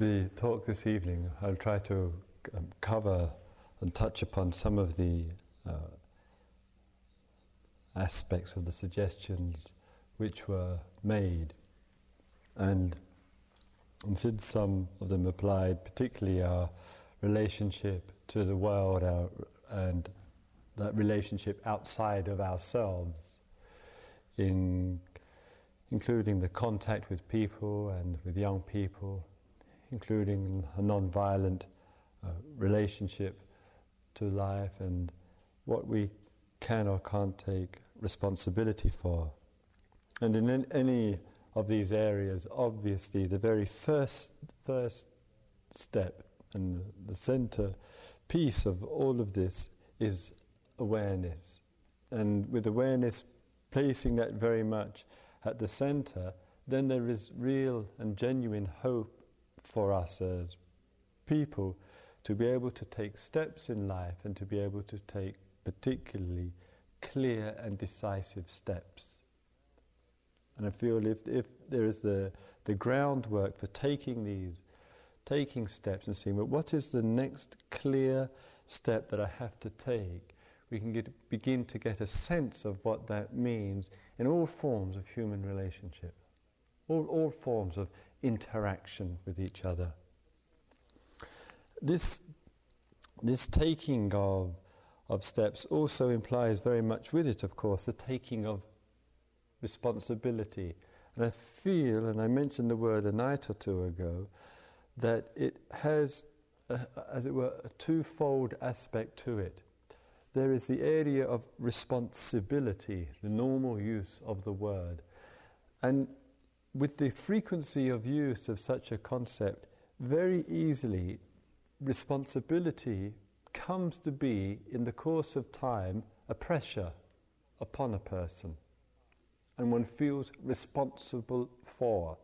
the talk this evening, I'll try to um, cover and touch upon some of the uh, aspects of the suggestions which were made. And, and since some of them applied, particularly our relationship to the world our, and that relationship outside of ourselves, in, including the contact with people and with young people, including a non-violent uh, relationship to life and what we can or can't take responsibility for. And in any of these areas, obviously, the very first first step and the center piece of all of this is awareness. And with awareness placing that very much at the center, then there is real and genuine hope for us as people to be able to take steps in life and to be able to take particularly clear and decisive steps. And I feel if, if there is the, the groundwork for taking these, taking steps and seeing, well, what is the next clear step that I have to take, we can get, begin to get a sense of what that means in all forms of human relationship, all, all forms of interaction with each other. This, this taking of, of steps also implies very much with it, of course, the taking of responsibility. And I feel, and I mentioned the word a night or two ago, that it has, a, as it were, a twofold aspect to it. There is the area of responsibility, the normal use of the word. And with the frequency of use of such a concept, very easily responsibility comes to be, in the course of time, a pressure upon a person and one feels responsible for.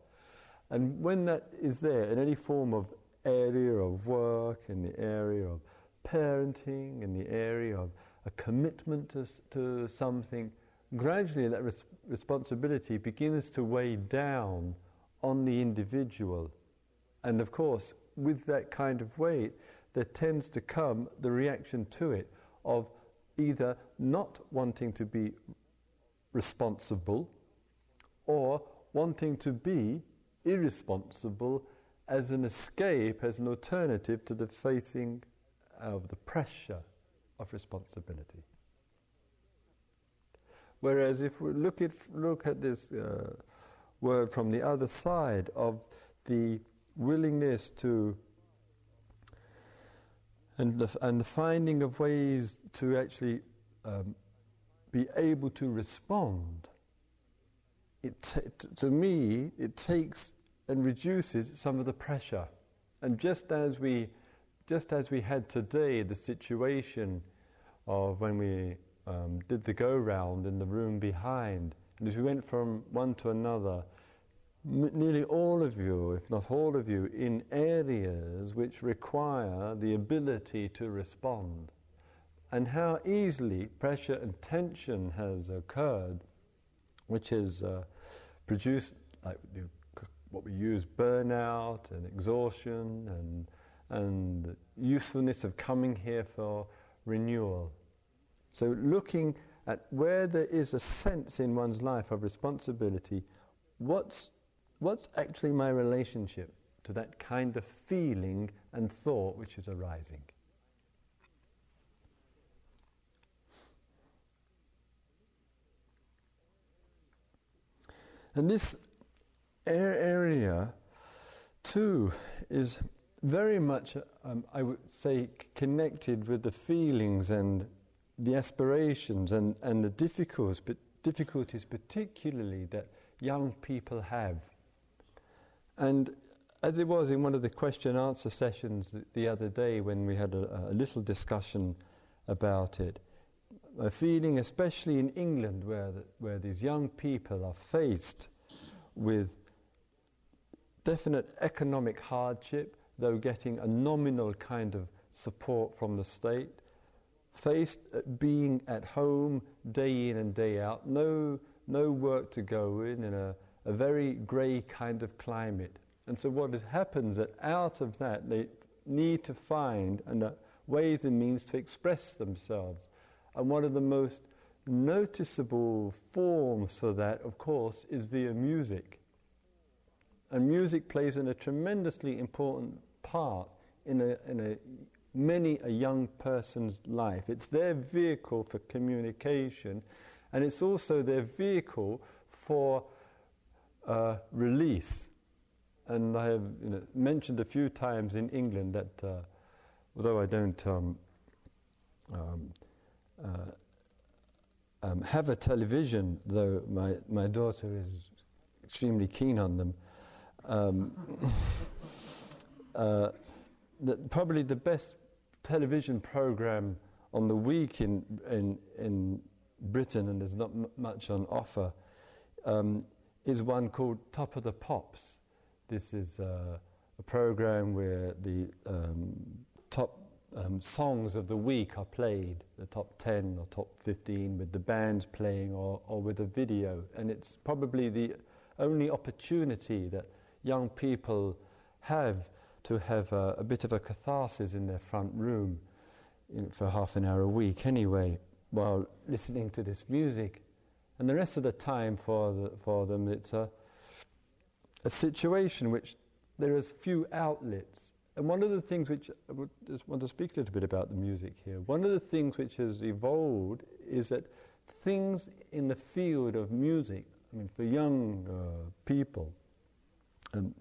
And when that is there in any form of area of work, in the area of parenting, in the area of a commitment to, to something, gradually that res- responsibility begins to weigh down on the individual. And of course, with that kind of weight, there tends to come the reaction to it of either not wanting to be responsible or wanting to be irresponsible as an escape, as an alternative to the facing of the pressure of responsibility. Whereas if we look at, look at this uh, word from the other side of the willingness to and the, and the finding of ways to actually um, be able to respond. It t- to me, it takes and reduces some of the pressure. And just as we, just as we had today the situation of when we um, did the go round in the room behind, and as we went from one to another, m- nearly all of you, if not all of you, in areas which require the ability to respond and how easily pressure and tension has occurred, which has uh, produced like, what we use burnout and exhaustion and, and usefulness of coming here for renewal. So, looking at where there is a sense in one's life of responsibility, what's, what's actually my relationship to that kind of feeling and thought which is arising? And this area, too, is very much, um, I would say, connected with the feelings and the aspirations and, and the difficulties, but difficulties particularly that young people have. And as it was in one of the question answer sessions the other day when we had a, a little discussion about it, a feeling, especially in England, where, the, where these young people are faced with definite economic hardship, though getting a nominal kind of support from the state, faced at being at home day in and day out, no, no work to go in, in a, a very grey kind of climate, And so what happens that out of that they need to find and uh, ways and means to express themselves. And one of the most noticeable forms for that, of course, is via music. And music plays in a tremendously important part in a, in a many a young person's life. It's their vehicle for communication, and it's also their vehicle for uh, release. And I have you know, mentioned a few times in England that, uh, although I don't um, um, uh, um, have a television, though my, my daughter is extremely keen on them, um, uh, that probably the best television program on the week in, in, in Britain, and there's not m- much on offer, um, is one called Top of the Pops. This is uh, a program where the um, top um, songs of the week are played, the top 10 or top 15, with the bands playing or, or with a video. And it's probably the only opportunity that young people have to have a, a bit of a catharsis in their front room in, for half an hour a week, anyway, while listening to this music. And the rest of the time for, the, for them, it's a, a situation which there is few outlets and one of the things which I just want to speak a little bit about the music here, one of the things which has evolved is that things in the field of music, I mean, for young uh, people, um,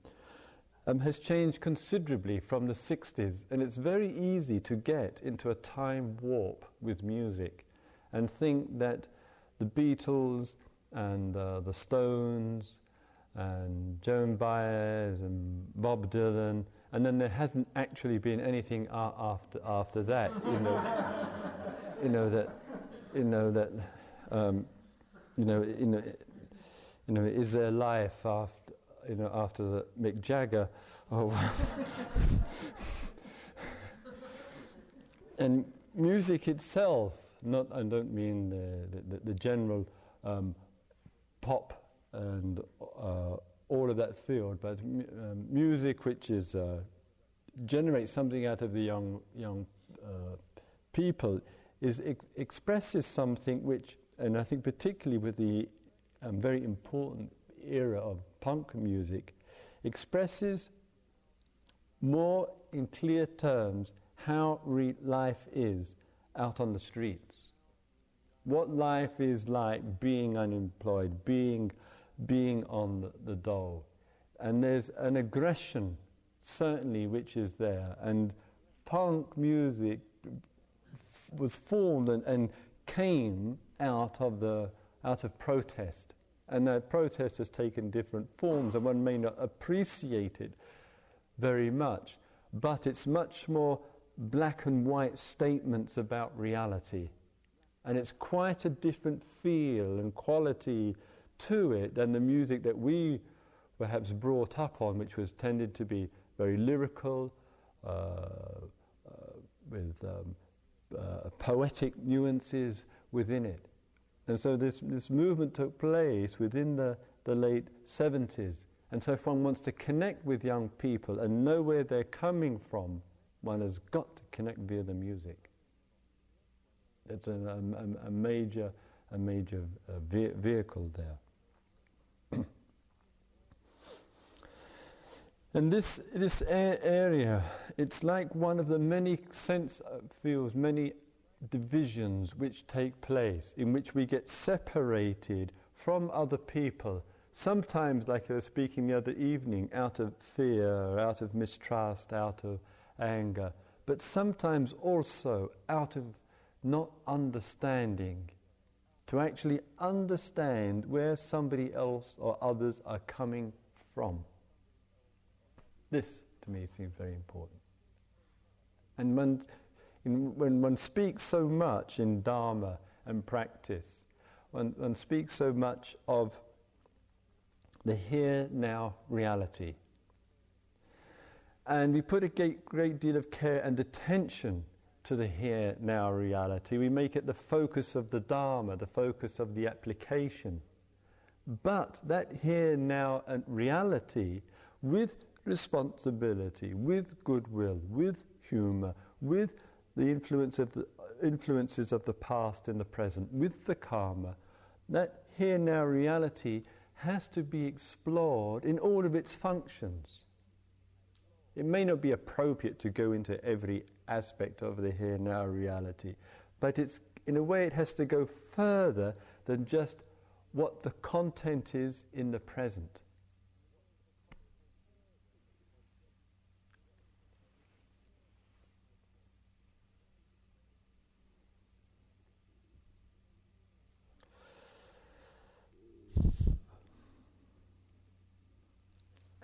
um, has changed considerably from the 60s, and it's very easy to get into a time warp with music and think that the Beatles and uh, the Stones and Joan Baez and Bob Dylan and then there hasn't actually been anything after after that. You know, you know that, you know that, um, you know, you know, you know, is there life after, you know, after the Mick Jagger? Oh, and music itself, not I don't mean the the, the general um, pop and uh, all of that field, but um, music which is uh, generates something out of the young young uh, people is ex- expresses something which, and I think particularly with the um, very important era of punk music, expresses more in clear terms how re- life is out on the streets. What life is like being unemployed, being being on the, the dole. And there's an aggression, certainly, which is there. And punk music was formed and, and came out of, the, out of protest. And that protest has taken different forms, and one may not appreciate it very much, but it's much more black and white statements about reality. And it's quite a different feel and quality to it than the music that we perhaps brought up on, which was tended to be very lyrical, uh, uh, with um, uh, poetic nuances within it. And so this, this movement took place within the, the late 70s. And so if one wants to connect with young people and know where they're coming from, one has got to connect via the music. It's a, a, um, um, a major, a major uh, ve- vehicle there. And this, this area, it's like one of the many sense uh, fields, many divisions which take place, in which we get separated from other people. Sometimes, like I was speaking the other evening, out of fear, out of mistrust, out of anger, but sometimes also out of not understanding. To actually understand where somebody else or others are coming from. This, to me, seems very important. And when, in, when one speaks so much in Dharma and practice, one, one speaks so much of the here now reality. And we put a great, great deal of care and attention to the here now reality. We make it the focus of the Dharma, the focus of the application. But that here now reality, with responsibility, with goodwill, with humour, with the influence of the influences of the past in the present, with the karma, that here now reality has to be explored in all of its functions. It may not be appropriate to go into every aspect of the here now reality, but it's in a way it has to go further than just what the content is in the present.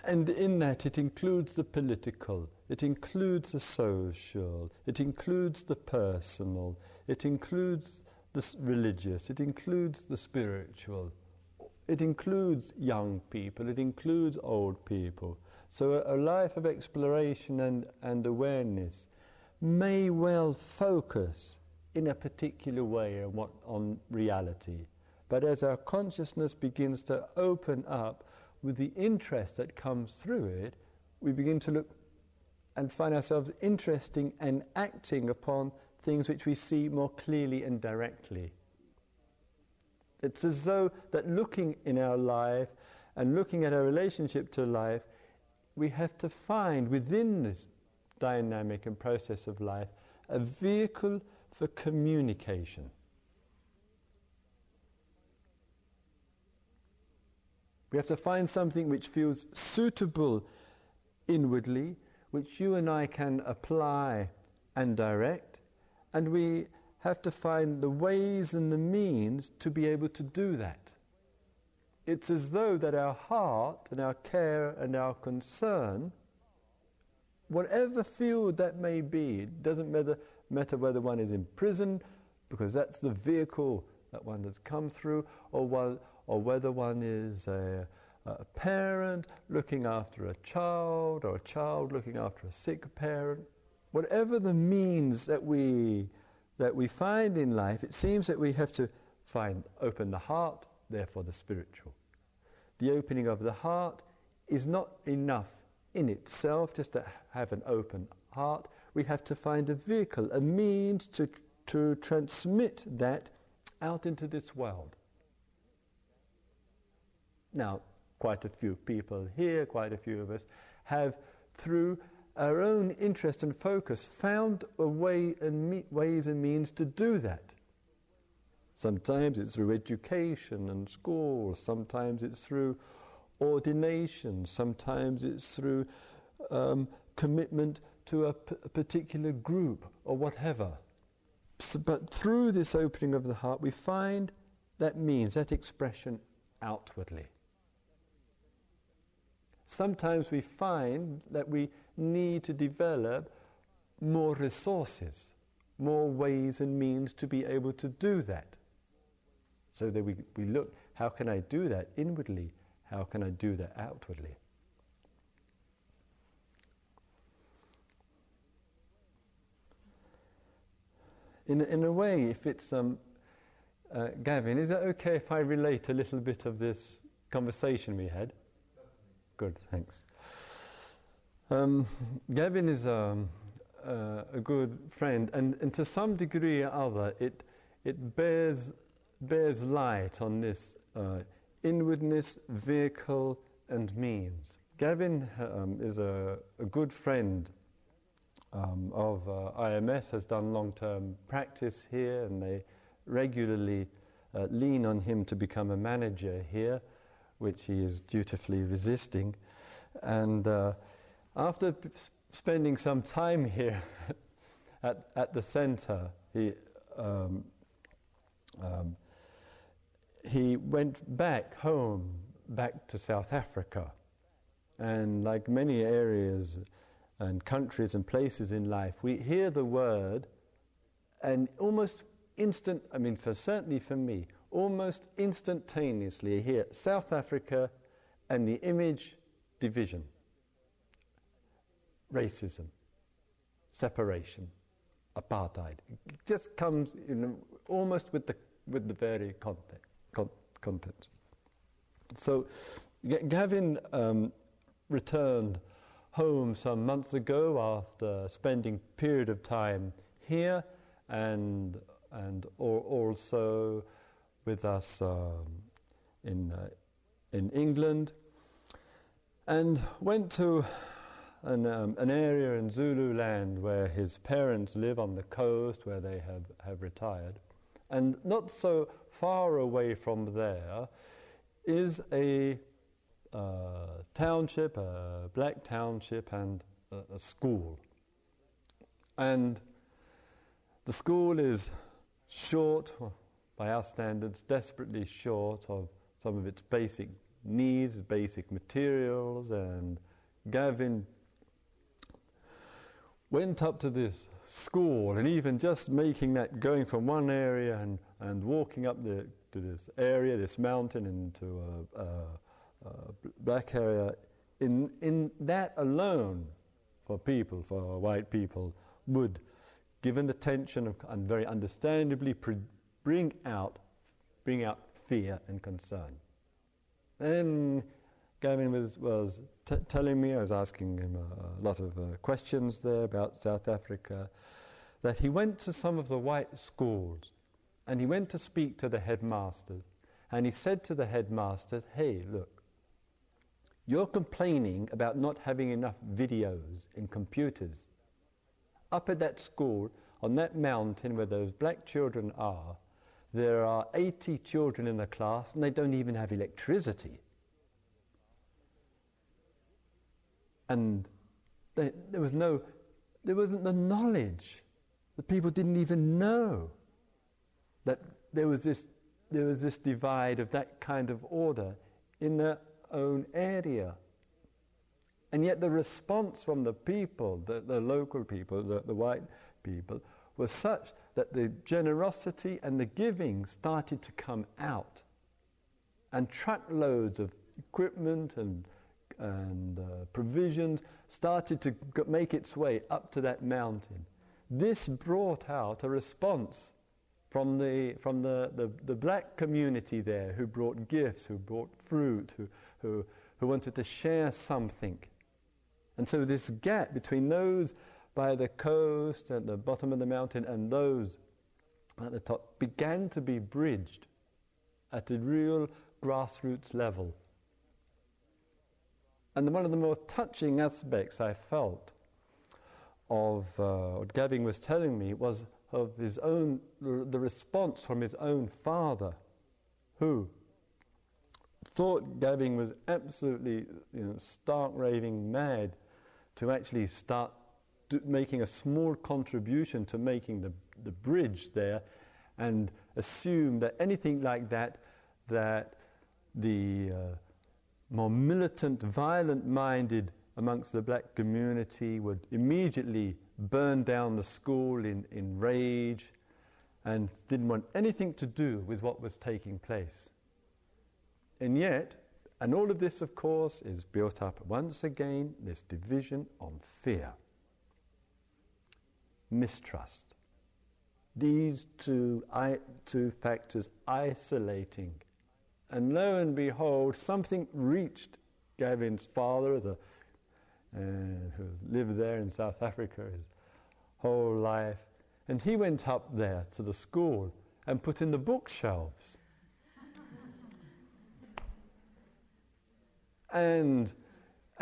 And in that, it includes the political, it includes the social, it includes the personal, it includes the religious, it includes the spiritual, it includes young people, it includes old people. So, a, a life of exploration and, and awareness may well focus in a particular way on, what, on reality. But as our consciousness begins to open up, with the interest that comes through it, we begin to look and find ourselves interesting and acting upon things which we see more clearly and directly. It's as though that looking in our life and looking at our relationship to life, we have to find within this dynamic and process of life a vehicle for communication. We have to find something which feels suitable inwardly, which you and I can apply and direct, and we have to find the ways and the means to be able to do that. It's as though that our heart and our care and our concern, whatever field that may be, it doesn't matter, matter whether one is in prison, because that's the vehicle that one has come through, or, while, or whether one is a, a parent looking after a child or a child looking after a sick parent. Whatever the means that we, that we find in life, it seems that we have to find open the heart, therefore the spiritual. The opening of the heart is not enough in itself just to have an open heart. We have to find a vehicle, a means to, to transmit that out into this world. Now, quite a few people here, quite a few of us, have through our own interest and focus found a way and me- ways and means to do that. Sometimes it's through education and school, sometimes it's through ordination, sometimes it's through um, commitment to a, p- a particular group or whatever. So, but through this opening of the heart, we find that means, that expression outwardly. Sometimes we find that we need to develop more resources, more ways and means to be able to do that. So that we, we look, how can I do that inwardly? How can I do that outwardly? In, in a way, if it's, um, uh, Gavin, is it okay if I relate a little bit of this conversation we had? Good, thanks. Um, Gavin is a, uh, a good friend, and, and to some degree or other, it, it bears, bears light on this uh, inwardness, vehicle, and means. Gavin um, is a, a, good friend um, of uh, IMS, has done long term practice here, and they regularly uh, lean on him to become a manager here which he is dutifully resisting. And uh, after spending some time here at, at the center, he, um, um, he went back home, back to South Africa. And like many areas and countries and places in life, we hear the word and almost instant, I mean, for certainly for me, almost instantaneously hear South Africa and the image division, racism, separation, apartheid. It just comes know, almost with the, with the very content. Con- content. So G- Gavin um, returned home some months ago after spending period of time here and and or also with us um, in uh, in England and went to an, um, an area in Zululand where his parents live on the coast where they have, have retired. And not so far away from there is a uh, township, a black township, and a, a school. And the school is short, by our standards, desperately short of some of its basic needs, basic materials, and Gavin went up to this school, and even just making that, going from one area and, and walking up the, to this area, this mountain, into a, a, a black area, in, in that alone, for people, for white people, would, given the tension of, and very understandably, pre- bring out, bring out fear and concern. And Gavin was, was t- telling me, I was asking him a, a lot of uh, questions there about South Africa, that he went to some of the white schools and he went to speak to the headmasters. And he said to the headmasters, Hey, look, you're complaining about not having enough videos in computers. Up at that school, on that mountain where those black children are, there are 80 children in the class and they don't even have electricity. And they, there was no, there wasn't the knowledge. The people didn't even know that there was this, there was this divide of that kind of order in their own area. And yet the response from the people, the, the local people, the, the white people, was such that the generosity and the giving started to come out. And truckloads of equipment and, and uh, provisions started to make its way up to that mountain. This brought out a response from the, from the, the, the black community there who brought gifts, who brought fruit, who, who, who wanted to share something. And so, this gap between those by the coast at the bottom of the mountain and those at the top began to be bridged at a real grassroots level. And one of the more touching aspects I felt of uh, what Gavin was telling me was of his own, the response from his own father, who thought Gavin was absolutely you know, stark raving mad to actually start making a small contribution to making the, the bridge there and assume that anything like that, that the uh, more militant, violent minded amongst the black community would immediately burn down the school in, in rage and didn't want anything to do with what was taking place. And yet, and all of this, of course, is built up once again, this division on fear mistrust. These two, I, two factors isolating. And lo and behold, something reached Gavin's father, as uh, who lived there in South Africa his whole life. And he went up there to the school and put in the bookshelves. and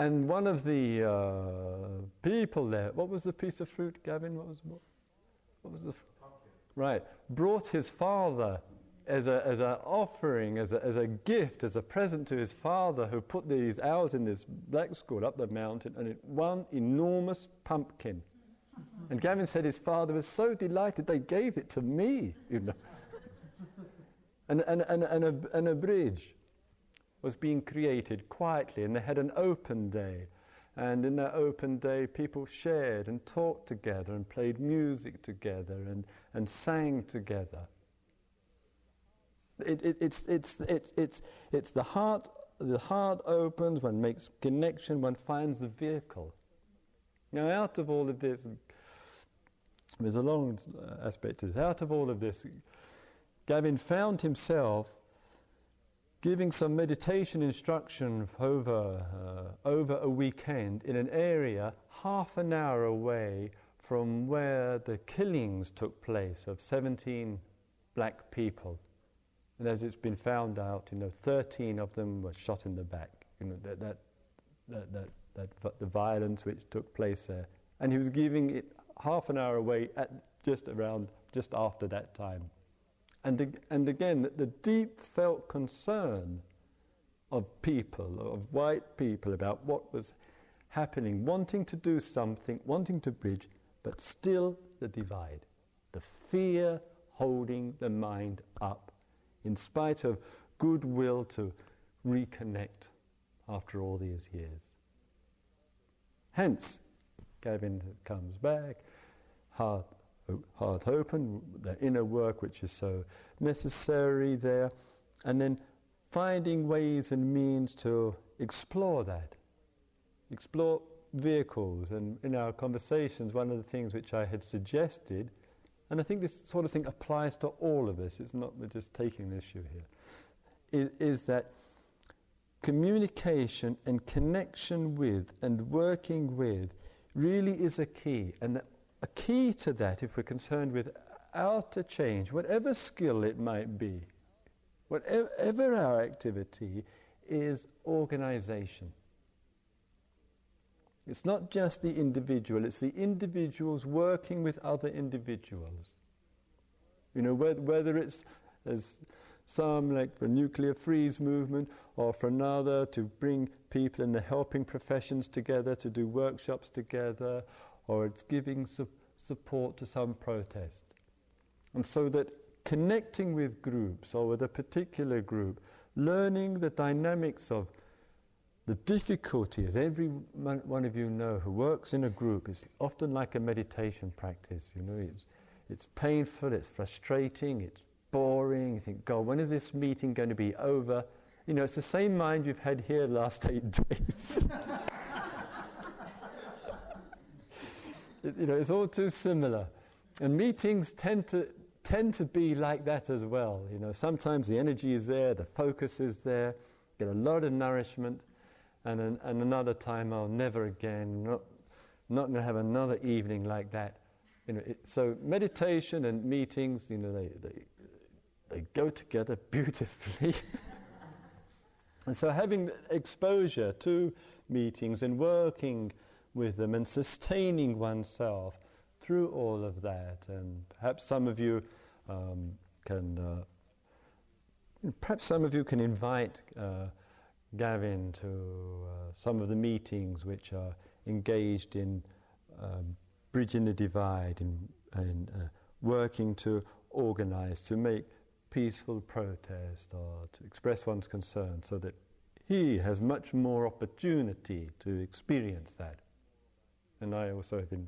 and one of the uh, people there, what was the piece of fruit, Gavin? What was what was the right? Brought his father as a as an offering, as a as a gift, as a present to his father, who put these hours in this black school up the mountain, and it, one enormous pumpkin. And Gavin said his father was so delighted they gave it to me, you know. and, and, and, and, a, and a bridge was being created quietly, and they had an open day. And in that open day, people shared and talked together and played music together and, and sang together. It, it, it's, it's, it's, it's, it's the heart, the heart opens, one makes connection, one finds the vehicle. Now, out of all of this, there's a long uh, aspect to this. Out of all of this, Gavin found himself giving some meditation instruction over, uh, over a weekend in an area half an hour away from where the killings took place of 17 black people. And as it's been found out, you know, 13 of them were shot in the back. You know, that, that, that, that, that the violence which took place there. And he was giving it half an hour away at just around, just after that time. And, and again, the deep felt concern of people, of white people, about what was happening, wanting to do something, wanting to bridge, but still the divide. The fear holding the mind up, in spite of goodwill to reconnect after all these years. Hence, Gavin comes back, heart heart open, the inner work which is so necessary there, and then finding ways and means to explore that, explore vehicles. And in our conversations, one of the things which I had suggested, and I think this sort of thing applies to all of us, it's not we're just taking the issue here, is, is that communication and connection with and working with really is a key. And a key to that, if we're concerned with outer change, whatever skill it might be, whatever our activity, is organization. It's not just the individual, it's the individuals working with other individuals. You know, whether, whether it's as some like the nuclear freeze movement, or for another to bring people in the helping professions together to do workshops together, or it's giving su- support to some protest. And so that connecting with groups or with a particular group, learning the dynamics of the difficulty, as every one of you know who works in a group, is often like a meditation practice. You know, it's, it's painful, it's frustrating, it's boring. You think, God, when is this meeting going to be over? You know, it's the same mind you've had here last eight days. you know, it's all too similar. And meetings tend to, tend to be like that as well. You know, sometimes the energy is there, the focus is there, get a lot of nourishment, and, an, and another time, I'll never again, not, not going to have another evening like that. You know, it, so meditation and meetings, you know, they, they, they go together beautifully. and so having exposure to meetings and working with them and sustaining oneself through all of that. And perhaps some of you um, can, uh, perhaps some of you can invite uh, Gavin to uh, some of the meetings which are engaged in um, bridging the divide and, and uh, working to organize, to make peaceful protest or to express one's concern so that he has much more opportunity to experience that. And I also have, been,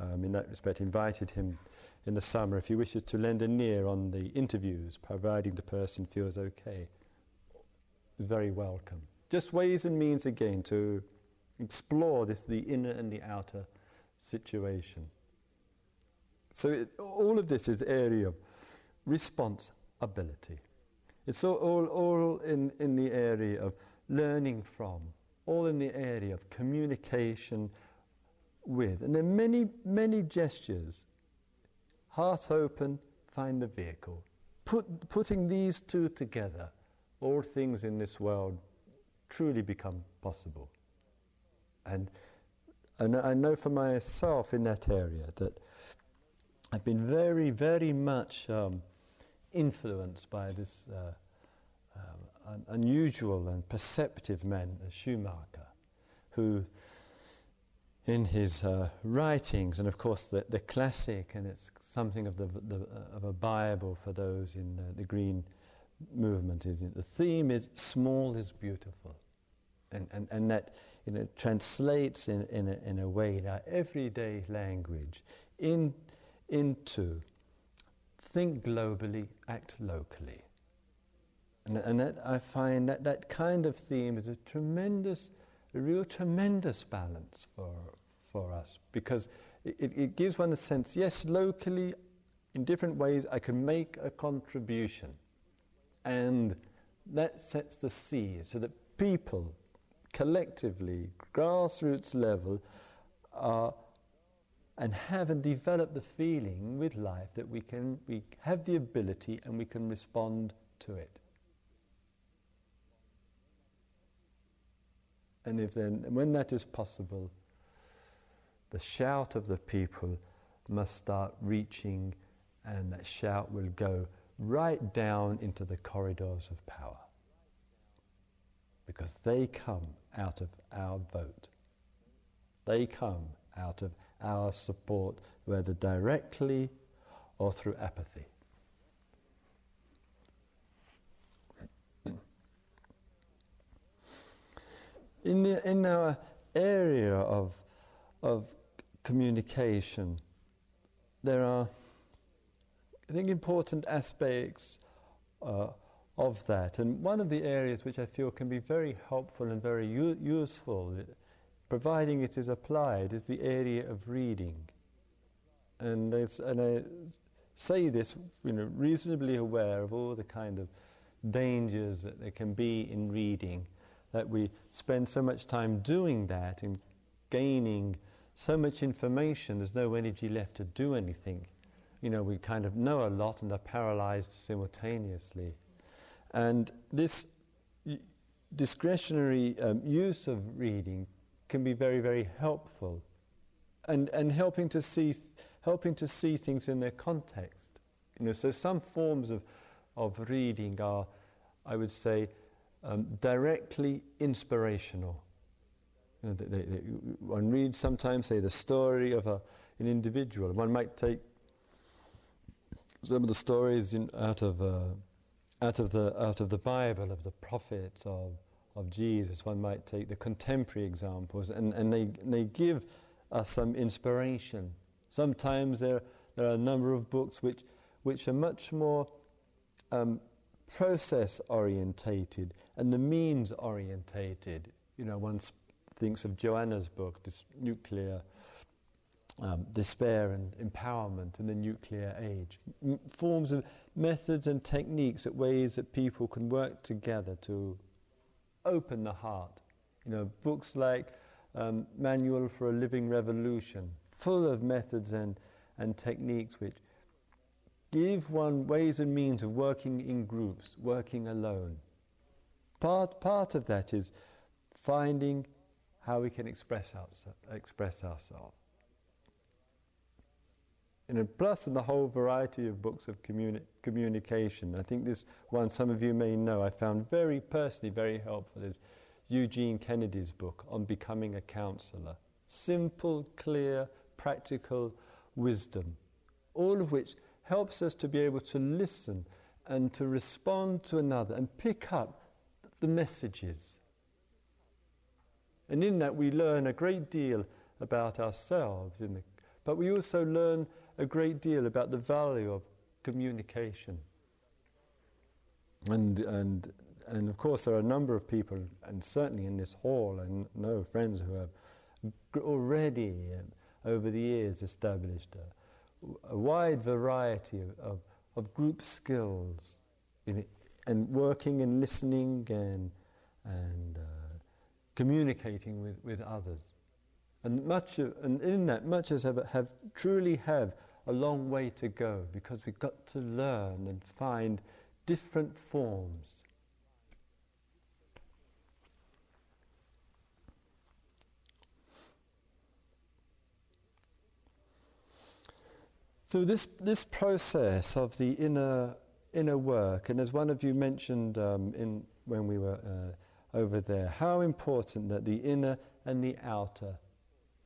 um, in that respect, invited him in the summer if he wishes to lend an ear on the interviews, providing the person feels okay. Very welcome. Just ways and means again to explore this, the inner and the outer situation. So it, all of this is area of response ability. It's all, all, all in, in the area of learning from, all in the area of communication with. And there are many, many gestures. Heart open, find the vehicle. Put, putting these two together, all things in this world truly become possible. And, and I know for myself in that area that I've been very, very much um, influenced by this uh, un- unusual and perceptive man, Schumacher, who, in his uh, writings, and of course the, the classic, and it's something of, the, the uh, of a Bible for those in the Green movement, is the theme is small is beautiful. And, and, and that you know, translates in, in, a, in a way in our everyday language in, into think globally, act locally. And, and that I find that that kind of theme is a tremendous, a real tremendous balance for, for us because it, it gives one a sense, yes, locally, in different ways, I can make a contribution. And that sets the seed so that people collectively, grassroots level, are and have and develop the feeling with life that we can we have the ability and we can respond to it. And if then when that is possible, the shout of the people must start reaching and that shout will go right down into the corridors of power. Because they come out of our vote. They come out of our support, whether directly or through apathy. In, the, in our area of, of communication, there are I think important aspects uh, of that. And one of the areas which I feel can be very helpful and very u- useful, providing it is applied, is the area of reading. And, and I say this, you know, reasonably aware of all the kind of dangers that there can be in reading, that we spend so much time doing that and gaining so much information, there's no energy left to do anything you know, we kind of know a lot and are paralyzed simultaneously. And this discretionary um, use of reading can be very, very helpful and, and helping, to see th- helping to see things in their context. You know, so some forms of, of reading are, I would say, um, directly inspirational. You know, they, they, one reads sometimes, say, the story of a, an individual. One might take some of the stories in, out of uh, out of the out of the Bible of the prophets of of Jesus. One might take the contemporary examples, and, and they they give us some inspiration. Sometimes there there are a number of books which which are much more um, process orientated and the means orientated. You know, one thinks of Joanna's book, this nuclear um, despair and empowerment in the nuclear age. M- forms of methods and techniques that ways that people can work together to open the heart. You know, books like um, Manual for a Living Revolution, full of methods and, and techniques which give one ways and means of working in groups, working alone. Part, part of that is finding how we can express, express ourselves And plus in the whole variety of books of communi- communication. I think this one some of you may know I found very personally very helpful is Eugene Kennedy's book on becoming a counselor. Simple, clear, practical wisdom, all of which helps us to be able to listen and to respond to another and pick up the messages. And in that we learn a great deal about ourselves, the, but we also learn a great deal about the value of communication. And, and, and of course, there are a number of people, and certainly in this hall, I know friends who have already, um, over the years, established a, a wide variety of, of, of group skills in and working and listening and, and uh, communicating with, with others. And much of, and in that, much as have, have truly have a long way to go because we've got to learn and find different forms. So this this process of the inner inner work, and as one of you mentioned um, in when we were uh, over there, how important that the inner and the outer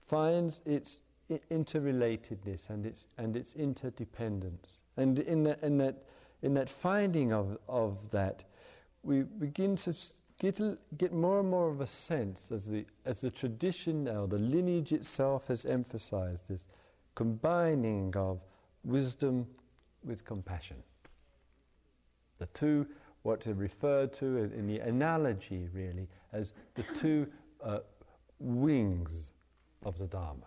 finds its interrelatedness and its, and its interdependence. And in that, in that, in that finding of, of that, we begin to get, get more and more of a sense as the, as the tradition now, the lineage itself has emphasized this combining of wisdom with compassion. The two, what are referred to in the analogy really as the two uh, wings of the Dharma.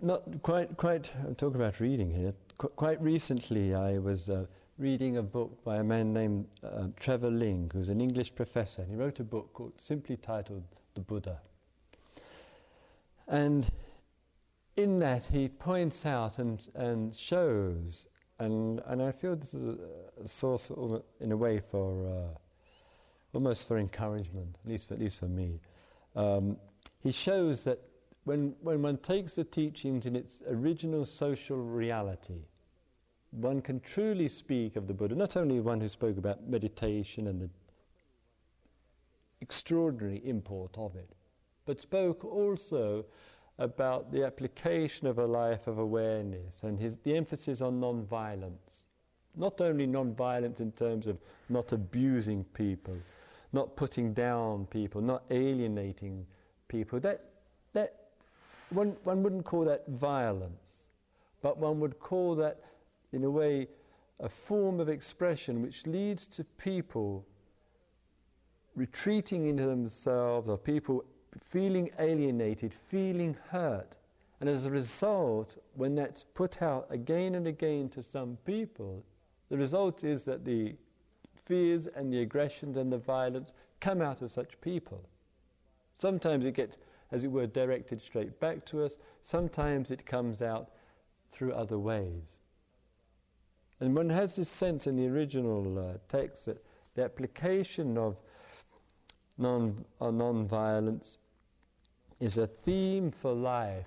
not, quite, quite, I'm talking about reading here. Qu- quite recently, I was uh, reading a book by a man named uh, Trevor Ling, who's an English professor. And he wrote a book called, simply titled The Buddha. And in that, he points out and, and shows, and, and I feel this is a, a source, in a way, for uh, almost for encouragement, at least for, at least for me. Um, he shows that when, when one takes the teachings in its original social reality, one can truly speak of the Buddha, not only one who spoke about meditation and the extraordinary import of it, but spoke also about the application of a life of awareness and his, the emphasis on non-violence. Not only non-violence in terms of not abusing people, not putting down people, not alienating people. That, that one, one wouldn't call that violence, but one would call that, in a way, a form of expression which leads to people retreating into themselves or people feeling alienated, feeling hurt. And as a result, when that's put out again and again to some people, the result is that the fears and the aggressions and the violence come out of such people. Sometimes it gets, as it were, directed straight back to us, sometimes it comes out through other ways. And one has this sense in the original uh, text that the application of non, uh, non-violence is a theme for life,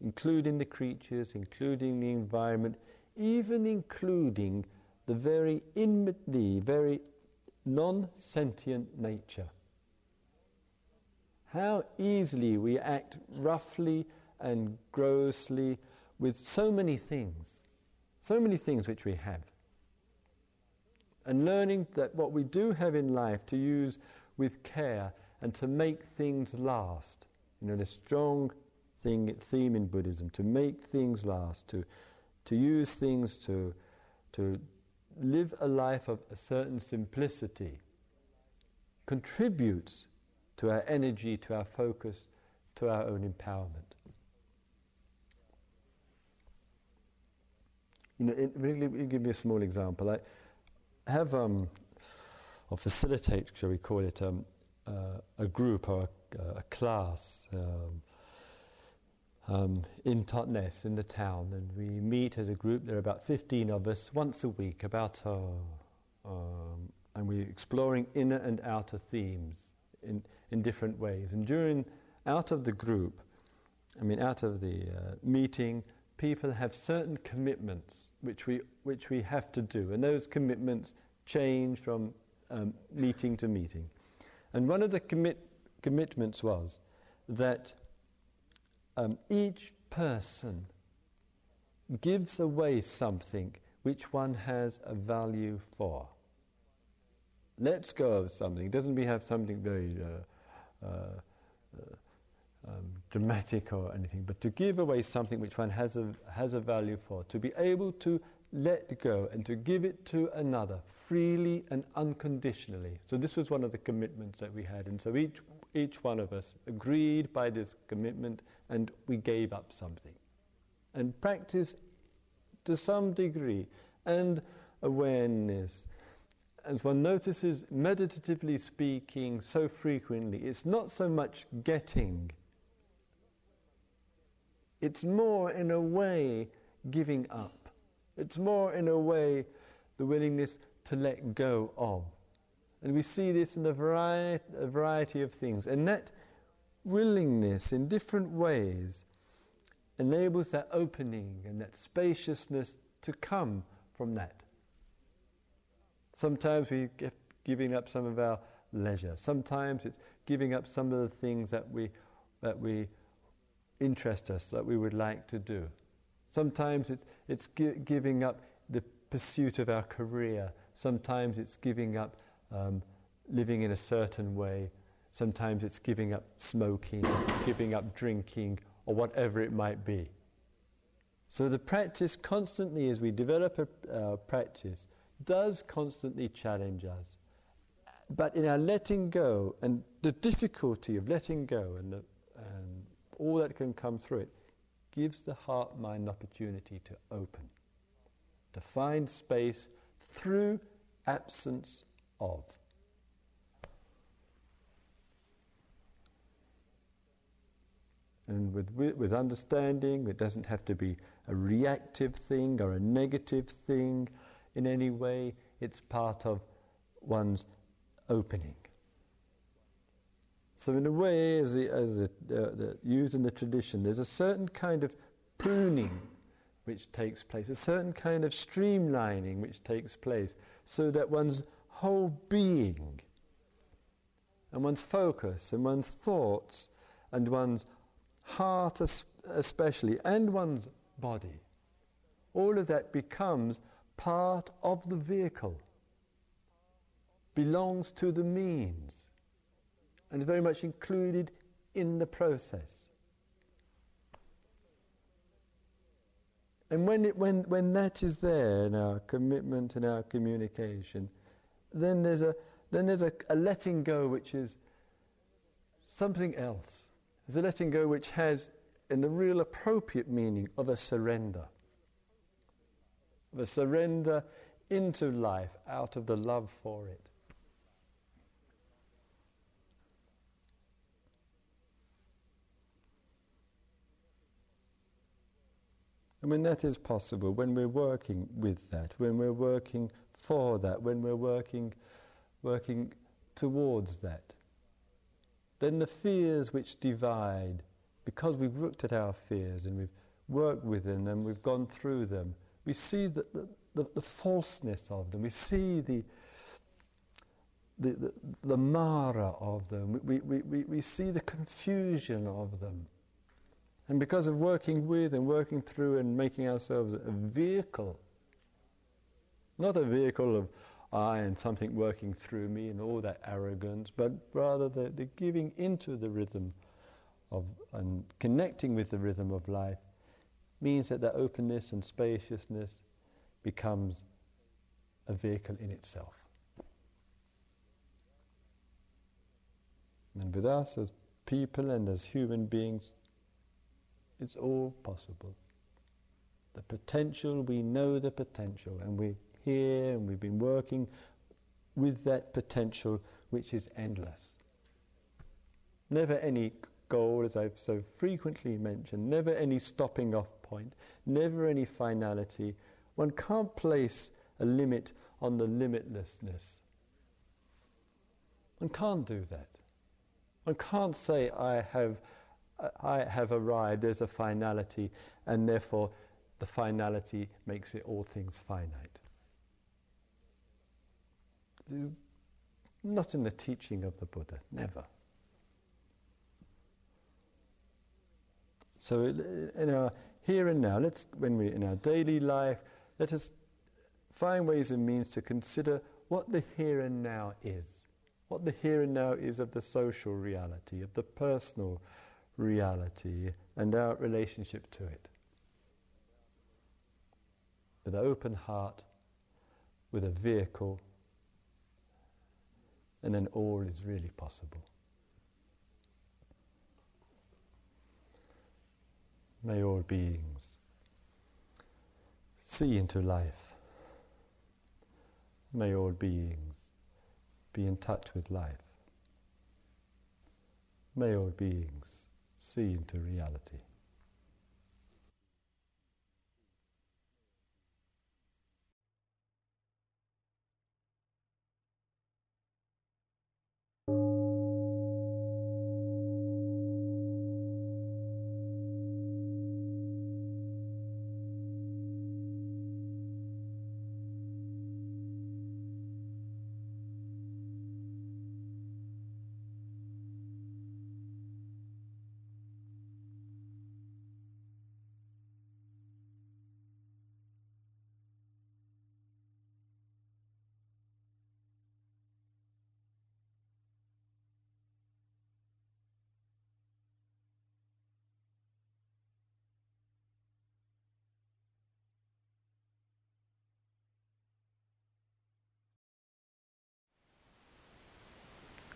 including the creatures, including the environment, even including the very inwardly, very non sentient nature. How easily we act roughly and grossly with so many things, so many things which we have. And learning that what we do have in life to use with care and to make things last. You know, the strong thing, theme in Buddhism, to make things last, to, to use things to, to live a life of a certain simplicity contributes to our energy, to our focus, to our own empowerment. You know, it, really, give you a small example. I have, um, or facilitate, shall we call it, um, uh, a group or a, a class um, um, in Totnes, in the town, and we meet as a group. There are about 15 of us once a week, about, uh, um, and we're exploring inner and outer themes in, in different ways. And during, out of the group, I mean, out of the uh, meeting, people have certain commitments which we, which we have to do, and those commitments change from um, meeting to meeting. And one of the commit, commitments was that um, each person gives away something which one has a value for. Let's go of something. Doesn't we have something very uh, uh, uh, um, dramatic or anything, but to give away something which one has a, has a value for, to be able to let go and to give it to another freely and unconditionally. So, this was one of the commitments that we had. And so, each, each one of us agreed by this commitment and we gave up something. And practice to some degree and awareness. As one notices, meditatively speaking, so frequently, it's not so much getting, it's more, in a way, giving up. It's more, in a way, the willingness to let go of. And we see this in a variety, a variety of things. And that willingness in different ways enables that opening and that spaciousness to come from that. Sometimes we get giving up some of our leisure. Sometimes it's giving up some of the things that we that we interest us that we would like to do. Sometimes it's it's gi- giving up the pursuit of our career. Sometimes it's giving up um, living in a certain way Sometimes it's giving up smoking, giving up drinking, or whatever it might be. So the practice constantly, as we develop a uh, practice, does constantly challenge us. But in our letting go and the difficulty of letting go and, the, all that can come through it, gives the heart mind opportunity to open, to find space through absence of. And with, with understanding, it doesn't have to be a reactive thing or a negative thing in any way. It's part of one's opening. So, in a way, as, as uh, used in the tradition, there's a certain kind of pruning which takes place, a certain kind of streamlining which takes place, so that one's whole being and one's focus and one's thoughts and one's heart especially and one's body all of that becomes part of the vehicle belongs to the means and is very much included in the process and when, it, when, when that is there in our commitment and our communication then there's a then there's a, a letting go which is something else. There's a letting go which has, in the real appropriate meaning, of a surrender. Of a surrender into life out of the love for it. And when that is possible, when we're working with that, when we're working for that, when we're working, working towards that. Then the fears which divide, because we've looked at our fears and we've worked with them we've gone through them, we see the, the, the, the falseness of them. We see the, the, the, the mara of them. We, we, we, we see the confusion of them. And because of working with and working through and making ourselves a vehicle not a vehicle of I and something working through me and all that arrogance, but rather the, the giving into the rhythm of and connecting with the rhythm of life means that that openness and spaciousness becomes a vehicle in itself. And with us as people and as human beings, it's all possible. The potential, we know the potential, and we're here and we've been working with that potential which is endless. Never any goal, as I've so frequently mentioned, never any stopping off point, never any finality. One can't place a limit on the limitlessness. One can't do that. One can't say, I have, I have arrived, there's a finality, and therefore the finality makes it all things finite. Not in the teaching of the Buddha, never. So in our here and now, let's when we're in our daily life, let us find ways and means to consider what the here and now is. What the here and now is of the social reality, of the personal reality, and our relationship to it. With an open heart, with a vehicle and then all is really possible. May all beings see into life. May all beings be in touch with life. May all beings see into reality.